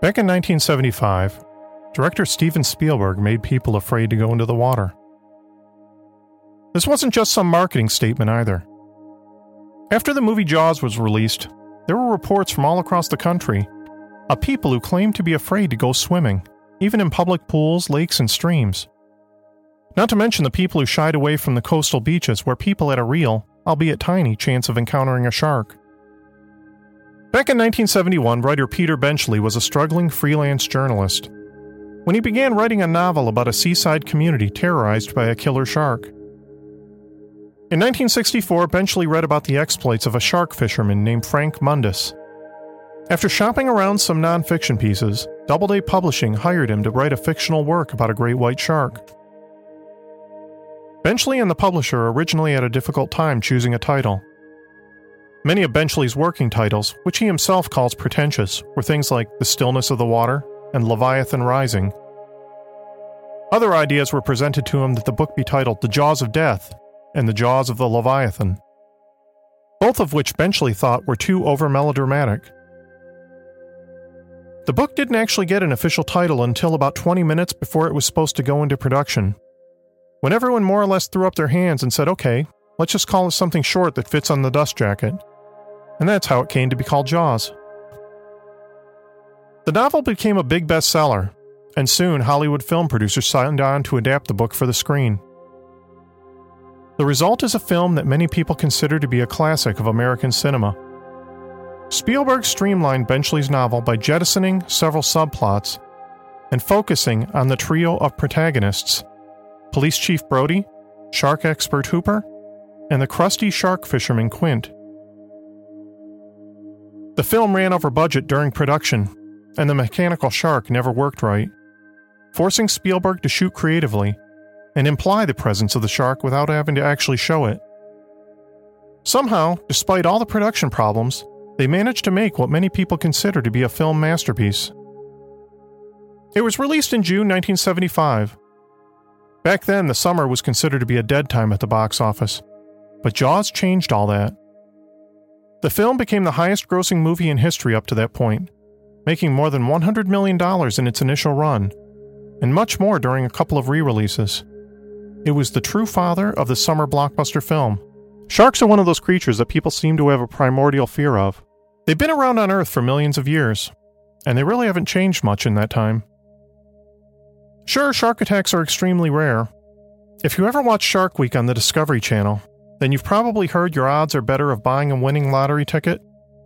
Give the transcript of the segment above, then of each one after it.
Back in 1975, director Steven Spielberg made people afraid to go into the water. This wasn't just some marketing statement either. After the movie Jaws was released, there were reports from all across the country of people who claimed to be afraid to go swimming, even in public pools, lakes, and streams. Not to mention the people who shied away from the coastal beaches where people had a real, albeit tiny, chance of encountering a shark. Back in 1971, writer Peter Benchley was a struggling freelance journalist when he began writing a novel about a seaside community terrorized by a killer shark. In 1964, Benchley read about the exploits of a shark fisherman named Frank Mundus. After shopping around some nonfiction pieces, Doubleday Publishing hired him to write a fictional work about a great white shark. Benchley and the publisher originally had a difficult time choosing a title. Many of Benchley's working titles, which he himself calls pretentious, were things like The Stillness of the Water and Leviathan Rising. Other ideas were presented to him that the book be titled The Jaws of Death and The Jaws of the Leviathan, both of which Benchley thought were too over melodramatic. The book didn't actually get an official title until about 20 minutes before it was supposed to go into production, when everyone more or less threw up their hands and said, okay, let's just call it something short that fits on the dust jacket. And that's how it came to be called Jaws. The novel became a big bestseller, and soon Hollywood film producers signed on to adapt the book for the screen. The result is a film that many people consider to be a classic of American cinema. Spielberg streamlined Benchley's novel by jettisoning several subplots and focusing on the trio of protagonists Police Chief Brody, shark expert Hooper, and the crusty shark fisherman Quint. The film ran over budget during production, and the mechanical shark never worked right, forcing Spielberg to shoot creatively and imply the presence of the shark without having to actually show it. Somehow, despite all the production problems, they managed to make what many people consider to be a film masterpiece. It was released in June 1975. Back then, the summer was considered to be a dead time at the box office, but Jaws changed all that. The film became the highest grossing movie in history up to that point, making more than $100 million in its initial run, and much more during a couple of re releases. It was the true father of the summer blockbuster film. Sharks are one of those creatures that people seem to have a primordial fear of. They've been around on Earth for millions of years, and they really haven't changed much in that time. Sure, shark attacks are extremely rare. If you ever watch Shark Week on the Discovery Channel, then you've probably heard your odds are better of buying a winning lottery ticket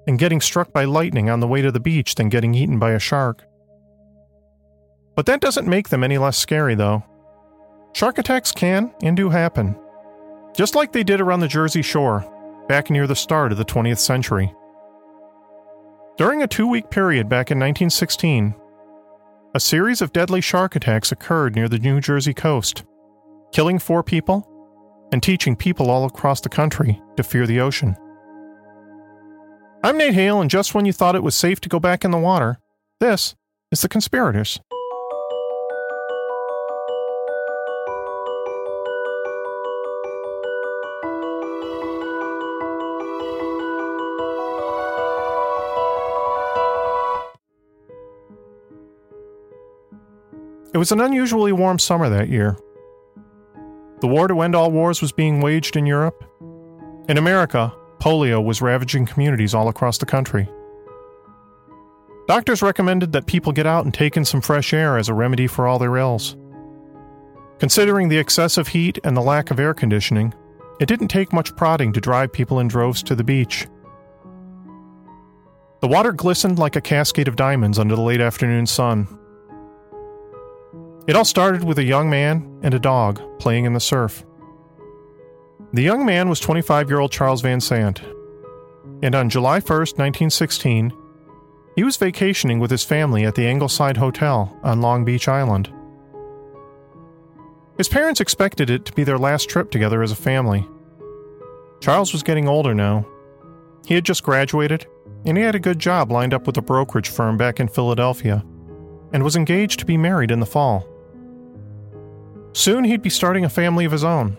and getting struck by lightning on the way to the beach than getting eaten by a shark. But that doesn't make them any less scary, though. Shark attacks can and do happen, just like they did around the Jersey Shore, back near the start of the 20th century. During a two week period back in 1916, a series of deadly shark attacks occurred near the New Jersey coast, killing four people and teaching people all across the country to fear the ocean. I'm Nate Hale, and just when you thought it was safe to go back in the water, this is The Conspirators. It was an unusually warm summer that year. The war to end all wars was being waged in Europe. In America, polio was ravaging communities all across the country. Doctors recommended that people get out and take in some fresh air as a remedy for all their ills. Considering the excessive heat and the lack of air conditioning, it didn't take much prodding to drive people in droves to the beach. The water glistened like a cascade of diamonds under the late afternoon sun. It all started with a young man and a dog playing in the surf. The young man was 25 year old Charles Van Sant, and on July 1, 1916, he was vacationing with his family at the Engleside Hotel on Long Beach Island. His parents expected it to be their last trip together as a family. Charles was getting older now. He had just graduated, and he had a good job lined up with a brokerage firm back in Philadelphia, and was engaged to be married in the fall. Soon he'd be starting a family of his own.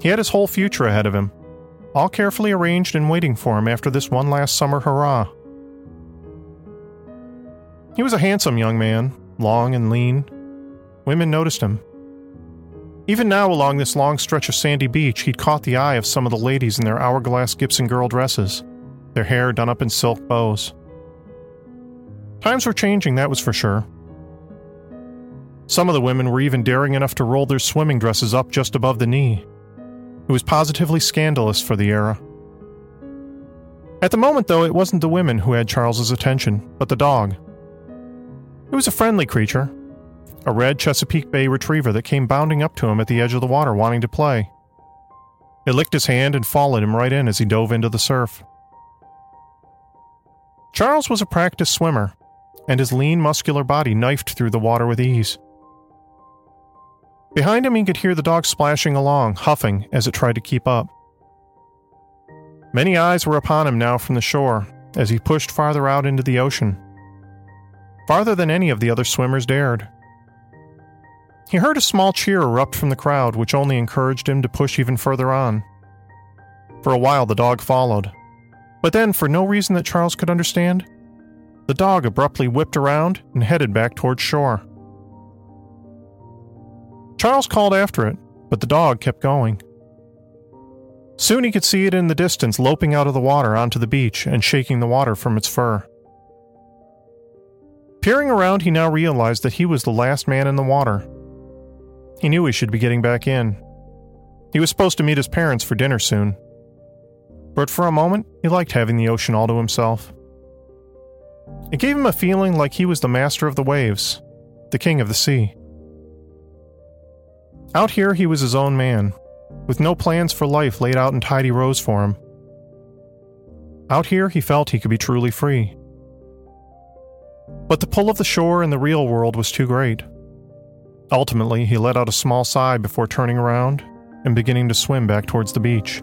He had his whole future ahead of him, all carefully arranged and waiting for him after this one last summer hurrah. He was a handsome young man, long and lean. Women noticed him. Even now, along this long stretch of sandy beach, he'd caught the eye of some of the ladies in their hourglass Gibson girl dresses, their hair done up in silk bows. Times were changing, that was for sure. Some of the women were even daring enough to roll their swimming dresses up just above the knee. It was positively scandalous for the era. At the moment, though, it wasn't the women who had Charles's attention, but the dog. It was a friendly creature, a red Chesapeake Bay retriever that came bounding up to him at the edge of the water wanting to play. It licked his hand and followed him right in as he dove into the surf. Charles was a practiced swimmer, and his lean, muscular body knifed through the water with ease. Behind him, he could hear the dog splashing along, huffing as it tried to keep up. Many eyes were upon him now from the shore as he pushed farther out into the ocean. Farther than any of the other swimmers dared. He heard a small cheer erupt from the crowd, which only encouraged him to push even further on. For a while, the dog followed. But then, for no reason that Charles could understand, the dog abruptly whipped around and headed back towards shore. Charles called after it, but the dog kept going. Soon he could see it in the distance loping out of the water onto the beach and shaking the water from its fur. Peering around, he now realized that he was the last man in the water. He knew he should be getting back in. He was supposed to meet his parents for dinner soon. But for a moment, he liked having the ocean all to himself. It gave him a feeling like he was the master of the waves, the king of the sea. Out here, he was his own man, with no plans for life laid out in tidy rows for him. Out here, he felt he could be truly free. But the pull of the shore and the real world was too great. Ultimately, he let out a small sigh before turning around and beginning to swim back towards the beach.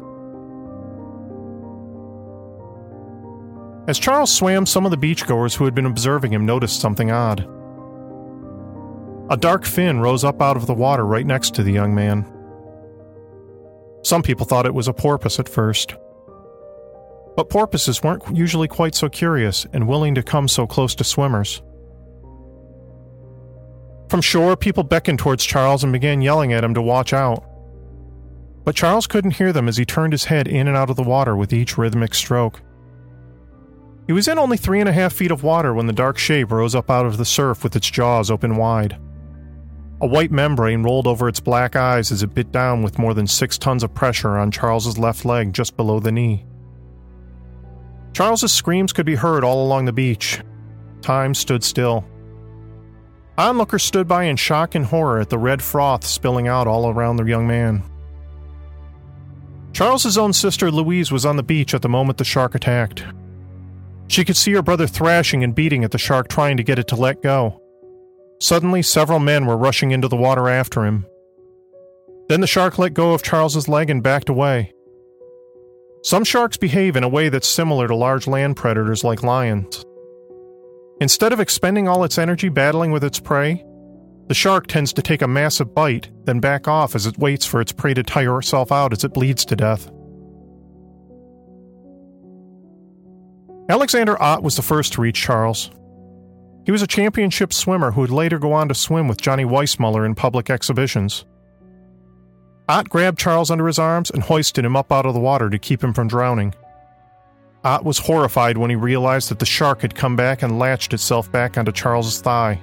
As Charles swam, some of the beachgoers who had been observing him noticed something odd. A dark fin rose up out of the water right next to the young man. Some people thought it was a porpoise at first. But porpoises weren't usually quite so curious and willing to come so close to swimmers. From shore, people beckoned towards Charles and began yelling at him to watch out. But Charles couldn't hear them as he turned his head in and out of the water with each rhythmic stroke. He was in only three and a half feet of water when the dark shape rose up out of the surf with its jaws open wide. A white membrane rolled over its black eyes as it bit down with more than six tons of pressure on Charles's left leg just below the knee. Charles's screams could be heard all along the beach. Time stood still. Onlookers stood by in shock and horror at the red froth spilling out all around the young man. Charles's own sister Louise was on the beach at the moment the shark attacked. She could see her brother thrashing and beating at the shark trying to get it to let go. Suddenly, several men were rushing into the water after him. Then the shark let go of Charles's leg and backed away. Some sharks behave in a way that's similar to large land predators like lions. Instead of expending all its energy battling with its prey, the shark tends to take a massive bite, then back off as it waits for its prey to tire itself out as it bleeds to death. Alexander Ott was the first to reach Charles. He was a championship swimmer who would later go on to swim with Johnny Weissmuller in public exhibitions. Ott grabbed Charles under his arms and hoisted him up out of the water to keep him from drowning. Ott was horrified when he realized that the shark had come back and latched itself back onto Charles's thigh.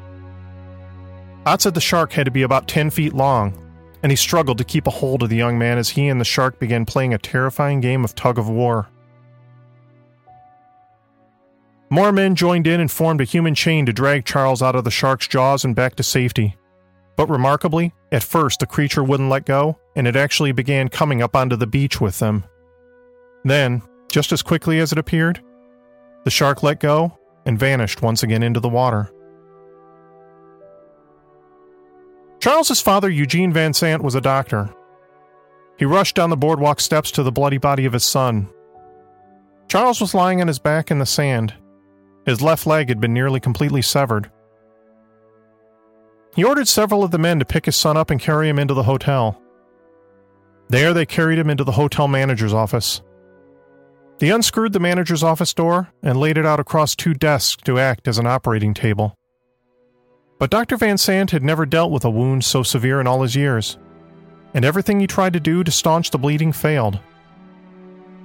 Ott said the shark had to be about 10 feet long, and he struggled to keep a hold of the young man as he and the shark began playing a terrifying game of tug of war. More men joined in and formed a human chain to drag Charles out of the shark's jaws and back to safety. But remarkably, at first the creature wouldn't let go, and it actually began coming up onto the beach with them. Then, just as quickly as it appeared, the shark let go and vanished once again into the water. Charles's father, Eugene Van Sant, was a doctor. He rushed down the boardwalk steps to the bloody body of his son. Charles was lying on his back in the sand. His left leg had been nearly completely severed. He ordered several of the men to pick his son up and carry him into the hotel. There, they carried him into the hotel manager's office. They unscrewed the manager's office door and laid it out across two desks to act as an operating table. But Dr. Van Sant had never dealt with a wound so severe in all his years, and everything he tried to do to staunch the bleeding failed.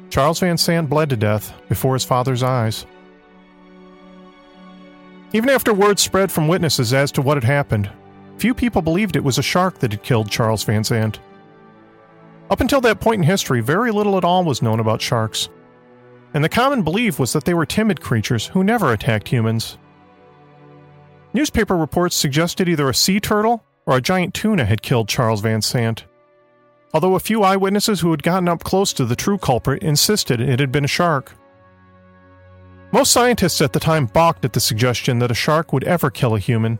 Charles Van Sant bled to death before his father's eyes. Even after word spread from witnesses as to what had happened, few people believed it was a shark that had killed Charles Van Sant. Up until that point in history, very little at all was known about sharks and the common belief was that they were timid creatures who never attacked humans. Newspaper reports suggested either a sea turtle or a giant tuna had killed Charles Van Sant, although a few eyewitnesses who had gotten up close to the true culprit insisted it had been a shark. Most scientists at the time balked at the suggestion that a shark would ever kill a human.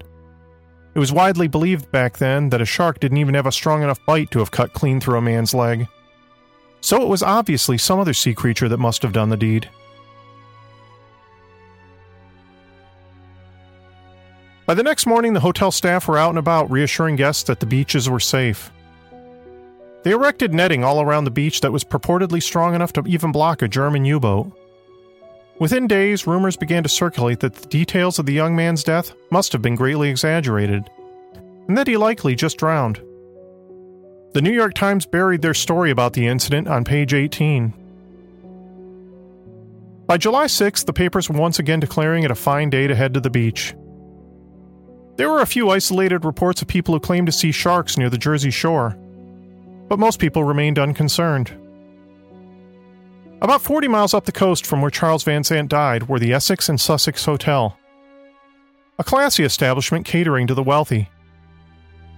It was widely believed back then that a shark didn't even have a strong enough bite to have cut clean through a man's leg so it was obviously some other sea creature that must have done the deed. By the next morning, the hotel staff were out and about reassuring guests that the beaches were safe. They erected netting all around the beach that was purportedly strong enough to even block a German U boat. Within days, rumors began to circulate that the details of the young man's death must have been greatly exaggerated, and that he likely just drowned. The New York Times buried their story about the incident on page 18. By July 6th, the papers were once again declaring it a fine day to head to the beach. There were a few isolated reports of people who claimed to see sharks near the Jersey shore, but most people remained unconcerned. About 40 miles up the coast from where Charles Van Sant died were the Essex and Sussex Hotel, a classy establishment catering to the wealthy.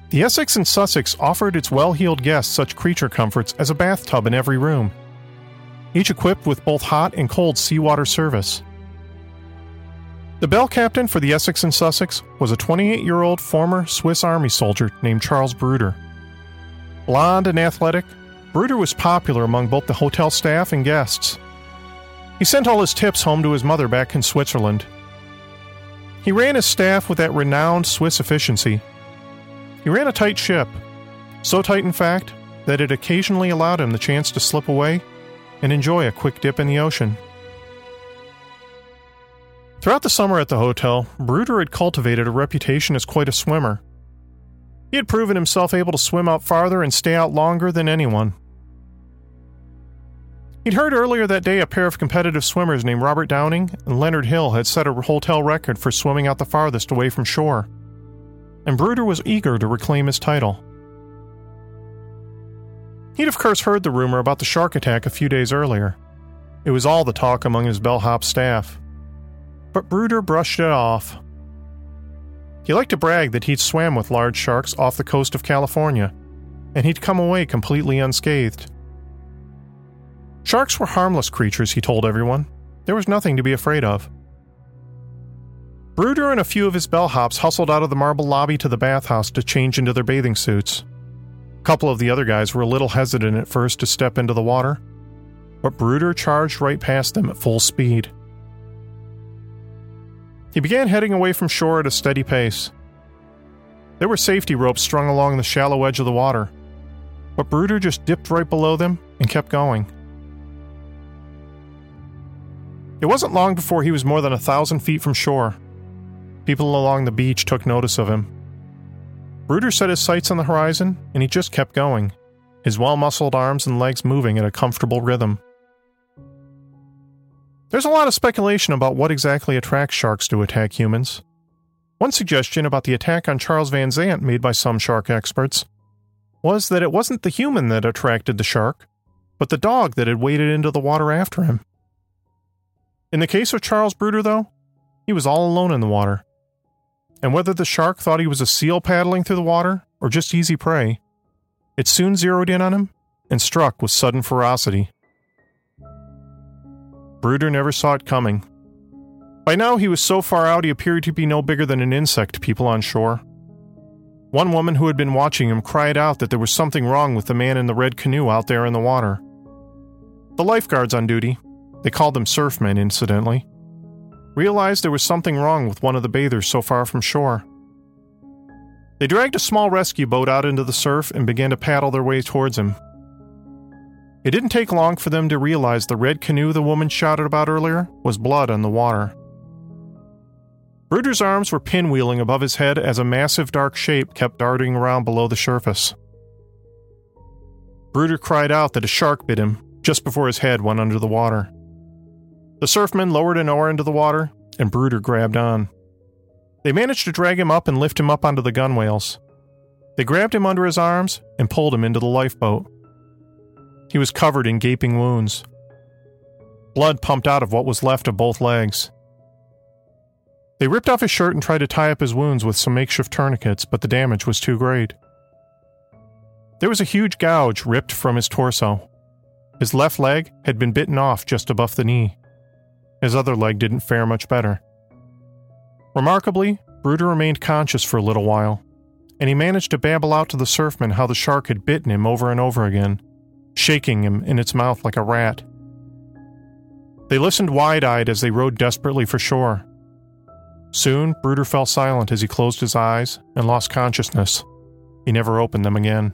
The Essex and Sussex offered its well heeled guests such creature comforts as a bathtub in every room, each equipped with both hot and cold seawater service. The bell captain for the Essex and Sussex was a 28 year old former Swiss Army soldier named Charles Bruder. Blond and athletic, Bruder was popular among both the hotel staff and guests. He sent all his tips home to his mother back in Switzerland. He ran his staff with that renowned Swiss efficiency he ran a tight ship, so tight, in fact, that it occasionally allowed him the chance to slip away and enjoy a quick dip in the ocean. Throughout the summer at the hotel, Bruder had cultivated a reputation as quite a swimmer. He had proven himself able to swim out farther and stay out longer than anyone. He'd heard earlier that day a pair of competitive swimmers named Robert Downing and Leonard Hill had set a hotel record for swimming out the farthest away from shore and Bruder was eager to reclaim his title. He'd of course heard the rumor about the shark attack a few days earlier. It was all the talk among his bellhop staff. But Bruder brushed it off. He liked to brag that he'd swam with large sharks off the coast of California, and he'd come away completely unscathed. Sharks were harmless creatures, he told everyone. There was nothing to be afraid of. Bruder and a few of his bellhops hustled out of the marble lobby to the bathhouse to change into their bathing suits. A couple of the other guys were a little hesitant at first to step into the water, but Bruder charged right past them at full speed. He began heading away from shore at a steady pace. There were safety ropes strung along the shallow edge of the water, but Bruder just dipped right below them and kept going. It wasn't long before he was more than a thousand feet from shore. People along the beach took notice of him. Bruder set his sights on the horizon, and he just kept going, his well muscled arms and legs moving at a comfortable rhythm. There's a lot of speculation about what exactly attracts sharks to attack humans. One suggestion about the attack on Charles Van Sant made by some shark experts was that it wasn't the human that attracted the shark, but the dog that had waded into the water after him. In the case of Charles Bruder, though, he was all alone in the water and whether the shark thought he was a seal paddling through the water or just easy prey, it soon zeroed in on him and struck with sudden ferocity. Bruder never saw it coming. By now, he was so far out he appeared to be no bigger than an insect to people on shore. One woman who had been watching him cried out that there was something wrong with the man in the red canoe out there in the water. The lifeguards on duty, they called them surfmen incidentally, realized there was something wrong with one of the bathers so far from shore. They dragged a small rescue boat out into the surf and began to paddle their way towards him. It didn't take long for them to realize the red canoe the woman shouted about earlier was blood on the water. Bruder's arms were pinwheeling above his head as a massive dark shape kept darting around below the surface. Bruder cried out that a shark bit him just before his head went under the water. The surfmen lowered an oar into the water, and Bruder grabbed on. They managed to drag him up and lift him up onto the gunwales. They grabbed him under his arms and pulled him into the lifeboat. He was covered in gaping wounds. Blood pumped out of what was left of both legs. They ripped off his shirt and tried to tie up his wounds with some makeshift tourniquets, but the damage was too great. There was a huge gouge ripped from his torso. His left leg had been bitten off just above the knee. His other leg didn't fare much better. Remarkably, Bruder remained conscious for a little while, and he managed to babble out to the surfman how the shark had bitten him over and over again, shaking him in its mouth like a rat. They listened wide eyed as they rowed desperately for shore. Soon, Bruder fell silent as he closed his eyes and lost consciousness. He never opened them again.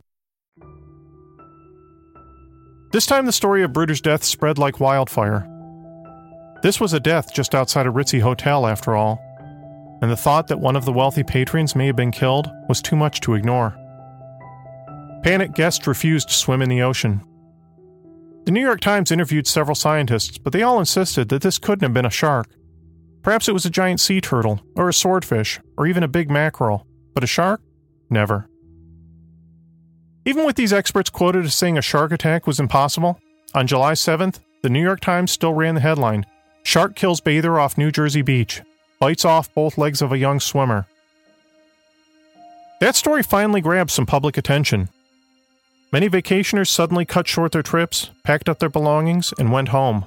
This time, the story of Bruder's death spread like wildfire. This was a death just outside a ritzy hotel, after all, and the thought that one of the wealthy patrons may have been killed was too much to ignore. Panicked guests refused to swim in the ocean. The New York Times interviewed several scientists, but they all insisted that this couldn't have been a shark. Perhaps it was a giant sea turtle, or a swordfish, or even a big mackerel, but a shark? Never. Even with these experts quoted as saying a shark attack was impossible, on July 7th, the New York Times still ran the headline Shark kills bather off New Jersey beach, bites off both legs of a young swimmer. That story finally grabbed some public attention. Many vacationers suddenly cut short their trips, packed up their belongings, and went home.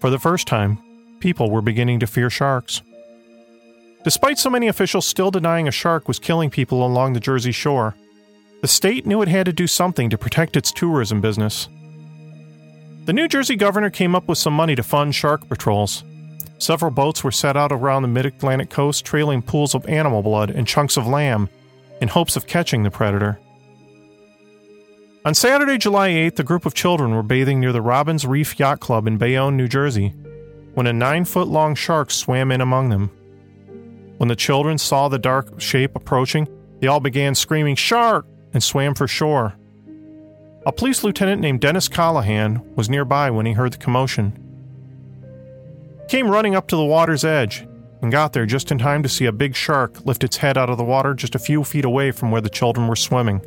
For the first time, people were beginning to fear sharks. Despite so many officials still denying a shark was killing people along the Jersey shore, the state knew it had to do something to protect its tourism business. The New Jersey governor came up with some money to fund shark patrols. Several boats were set out around the mid Atlantic coast, trailing pools of animal blood and chunks of lamb in hopes of catching the predator. On Saturday, July 8th, a group of children were bathing near the Robbins Reef Yacht Club in Bayonne, New Jersey, when a nine foot long shark swam in among them. When the children saw the dark shape approaching, they all began screaming, Shark! And swam for shore. A police lieutenant named Dennis Callahan was nearby when he heard the commotion. He came running up to the water's edge and got there just in time to see a big shark lift its head out of the water just a few feet away from where the children were swimming.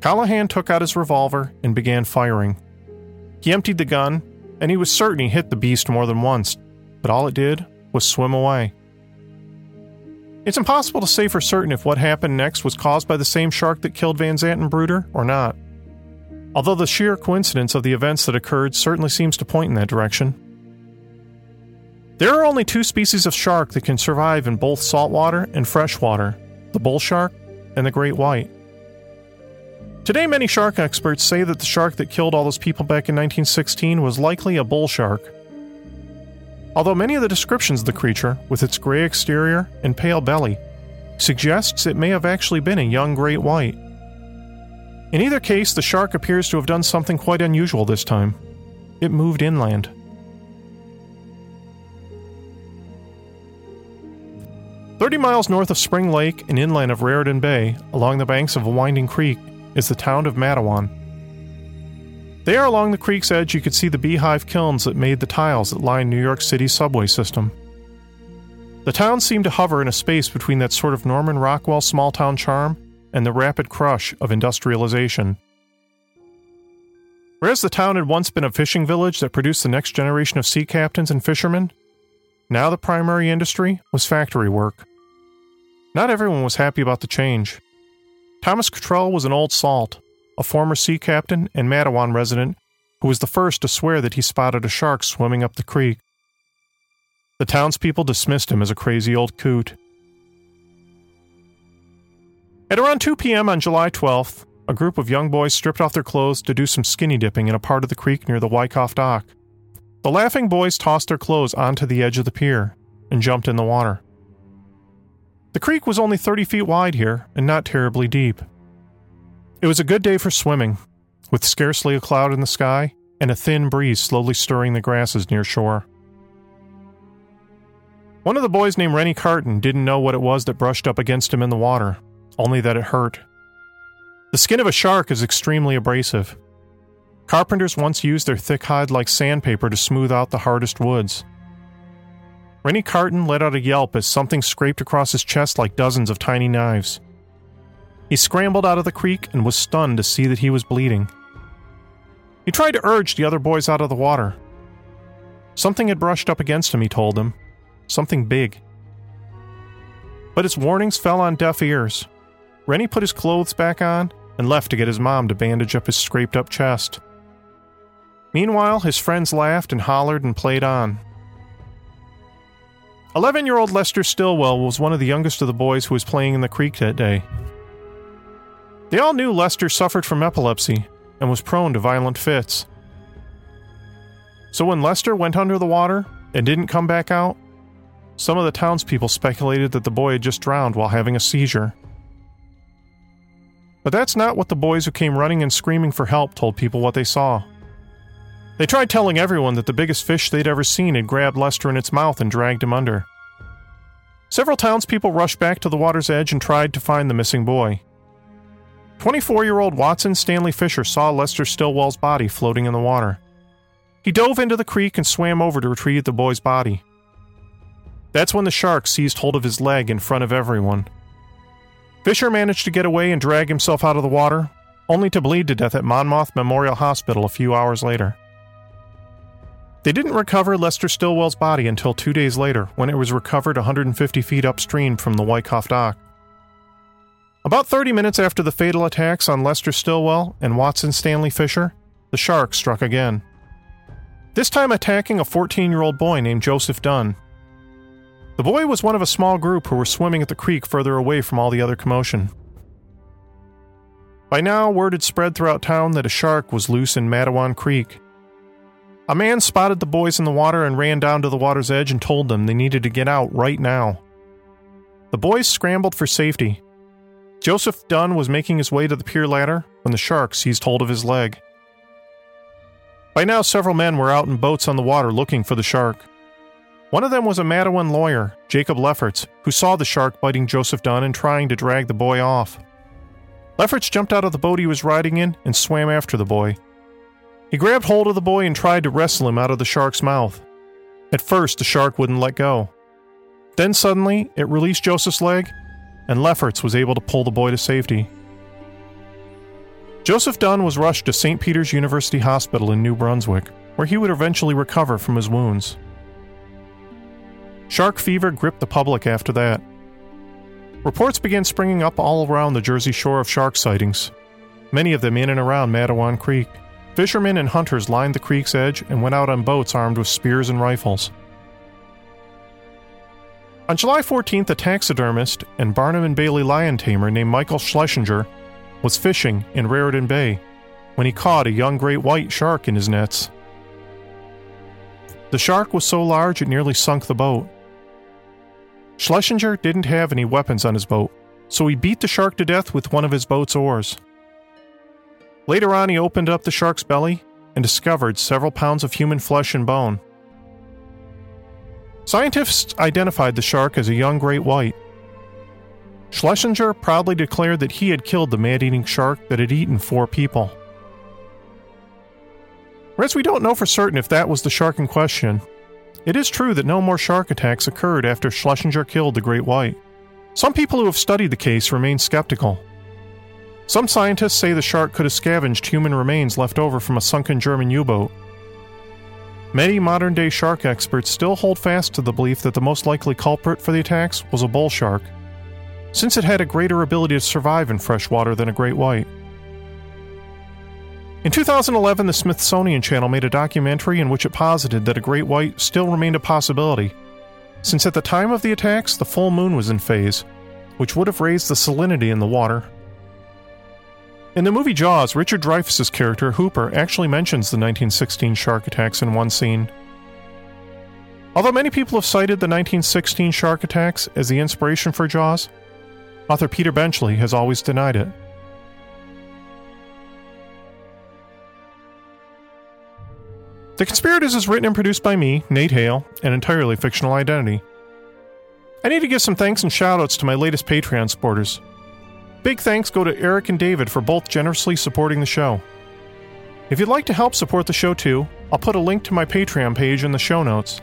Callahan took out his revolver and began firing. He emptied the gun, and he was certain he hit the beast more than once, but all it did was swim away. It's impossible to say for certain if what happened next was caused by the same shark that killed Van Sant and Bruder or not. Although the sheer coincidence of the events that occurred certainly seems to point in that direction. There are only two species of shark that can survive in both saltwater and freshwater the bull shark and the great white. Today, many shark experts say that the shark that killed all those people back in 1916 was likely a bull shark although many of the descriptions of the creature, with its gray exterior and pale belly, suggests it may have actually been a young great white. In either case, the shark appears to have done something quite unusual this time. It moved inland. 30 miles north of Spring Lake and inland of Raritan Bay, along the banks of a winding creek, is the town of Matawan. There, along the creek's edge, you could see the beehive kilns that made the tiles that line New York City's subway system. The town seemed to hover in a space between that sort of Norman Rockwell small town charm and the rapid crush of industrialization. Whereas the town had once been a fishing village that produced the next generation of sea captains and fishermen, now the primary industry was factory work. Not everyone was happy about the change. Thomas Cottrell was an old salt, a former sea captain and Matawan resident who was the first to swear that he spotted a shark swimming up the creek. The townspeople dismissed him as a crazy old coot. At around 2 p.m. on July 12th, a group of young boys stripped off their clothes to do some skinny dipping in a part of the creek near the Wyckoff dock. The laughing boys tossed their clothes onto the edge of the pier and jumped in the water. The creek was only 30 feet wide here and not terribly deep. It was a good day for swimming, with scarcely a cloud in the sky and a thin breeze slowly stirring the grasses near shore. One of the boys named Rennie Cartan didn't know what it was that brushed up against him in the water, only that it hurt. The skin of a shark is extremely abrasive. Carpenters once used their thick hide like sandpaper to smooth out the hardest woods. Rennie Cartan let out a yelp as something scraped across his chest like dozens of tiny knives. He scrambled out of the creek and was stunned to see that he was bleeding. He tried to urge the other boys out of the water. Something had brushed up against him, he told them. Something big. But his warnings fell on deaf ears. Rennie put his clothes back on and left to get his mom to bandage up his scraped up chest. Meanwhile, his friends laughed and hollered and played on. 11 year old Lester Stillwell was one of the youngest of the boys who was playing in the creek that day. They all knew Lester suffered from epilepsy and was prone to violent fits. So when Lester went under the water and didn't come back out, some of the townspeople speculated that the boy had just drowned while having a seizure. But that's not what the boys who came running and screaming for help told people what they saw. They tried telling everyone that the biggest fish they'd ever seen had grabbed Lester in its mouth and dragged him under. Several townspeople rushed back to the water's edge and tried to find the missing boy. 24 year old Watson Stanley Fisher saw Lester Stillwell's body floating in the water. He dove into the creek and swam over to retrieve the boy's body. That's when the shark seized hold of his leg in front of everyone. Fisher managed to get away and drag himself out of the water, only to bleed to death at Monmouth Memorial Hospital a few hours later. They didn't recover Lester Stillwell's body until two days later, when it was recovered 150 feet upstream from the Wyckoff dock. About 30 minutes after the fatal attacks on Lester Stillwell and Watson Stanley Fisher, the shark struck again. This time attacking a 14 year old boy named Joseph Dunn. The boy was one of a small group who were swimming at the creek further away from all the other commotion. By now, word had spread throughout town that a shark was loose in Matawan Creek. A man spotted the boys in the water and ran down to the water's edge and told them they needed to get out right now. The boys scrambled for safety, Joseph Dunn was making his way to the pier ladder when the shark seized hold of his leg. By now, several men were out in boats on the water looking for the shark. One of them was a Matawan lawyer, Jacob Lefferts, who saw the shark biting Joseph Dunn and trying to drag the boy off. Lefferts jumped out of the boat he was riding in and swam after the boy. He grabbed hold of the boy and tried to wrestle him out of the shark's mouth. At first, the shark wouldn't let go. Then suddenly, it released Joseph's leg and Lefferts was able to pull the boy to safety. Joseph Dunn was rushed to St. Peter's University Hospital in New Brunswick, where he would eventually recover from his wounds. Shark fever gripped the public after that. Reports began springing up all around the Jersey shore of shark sightings, many of them in and around Matawan Creek. Fishermen and hunters lined the creek's edge and went out on boats armed with spears and rifles. On July 14th, a taxidermist and Barnum and Bailey lion tamer named Michael Schlesinger was fishing in Raritan Bay when he caught a young great white shark in his nets. The shark was so large it nearly sunk the boat. Schlesinger didn't have any weapons on his boat, so he beat the shark to death with one of his boat's oars. Later on, he opened up the shark's belly and discovered several pounds of human flesh and bone. Scientists identified the shark as a young great white, Schlesinger proudly declared that he had killed the man eating shark that had eaten four people. Whereas we don't know for certain if that was the shark in question, it is true that no more shark attacks occurred after Schlesinger killed the great white. Some people who have studied the case remain skeptical. Some scientists say the shark could have scavenged human remains left over from a sunken German U boat. Many modern day shark experts still hold fast to the belief that the most likely culprit for the attacks was a bull shark since it had a greater ability to survive in fresh water than a great white. In 2011, the Smithsonian Channel made a documentary in which it posited that a great white still remained a possibility, since at the time of the attacks the full moon was in phase, which would have raised the salinity in the water. In the movie Jaws, Richard Dreyfuss's character Hooper actually mentions the 1916 shark attacks in one scene. Although many people have cited the 1916 shark attacks as the inspiration for Jaws, Author Peter Benchley has always denied it. The Conspirators is written and produced by me, Nate Hale, an entirely fictional identity. I need to give some thanks and shoutouts to my latest Patreon supporters. Big thanks go to Eric and David for both generously supporting the show. If you'd like to help support the show too, I'll put a link to my Patreon page in the show notes.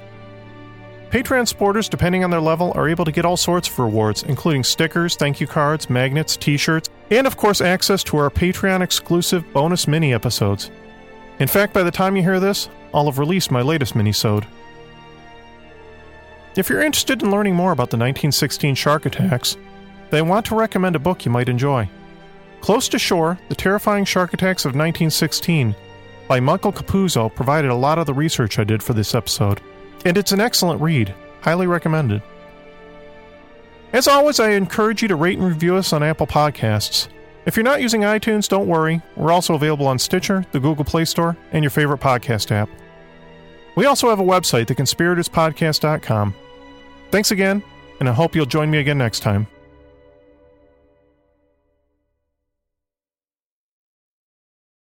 Patreon supporters, depending on their level, are able to get all sorts of rewards, including stickers, thank you cards, magnets, t shirts, and of course, access to our Patreon exclusive bonus mini episodes. In fact, by the time you hear this, I'll have released my latest mini-sode. If you're interested in learning more about the 1916 shark attacks, then I want to recommend a book you might enjoy. Close to Shore The Terrifying Shark Attacks of 1916 by Michael Capuzzo provided a lot of the research I did for this episode and it's an excellent read. Highly recommended. As always, I encourage you to rate and review us on Apple Podcasts. If you're not using iTunes, don't worry. We're also available on Stitcher, the Google Play Store, and your favorite podcast app. We also have a website, theconspiratorspodcast.com. Thanks again, and I hope you'll join me again next time.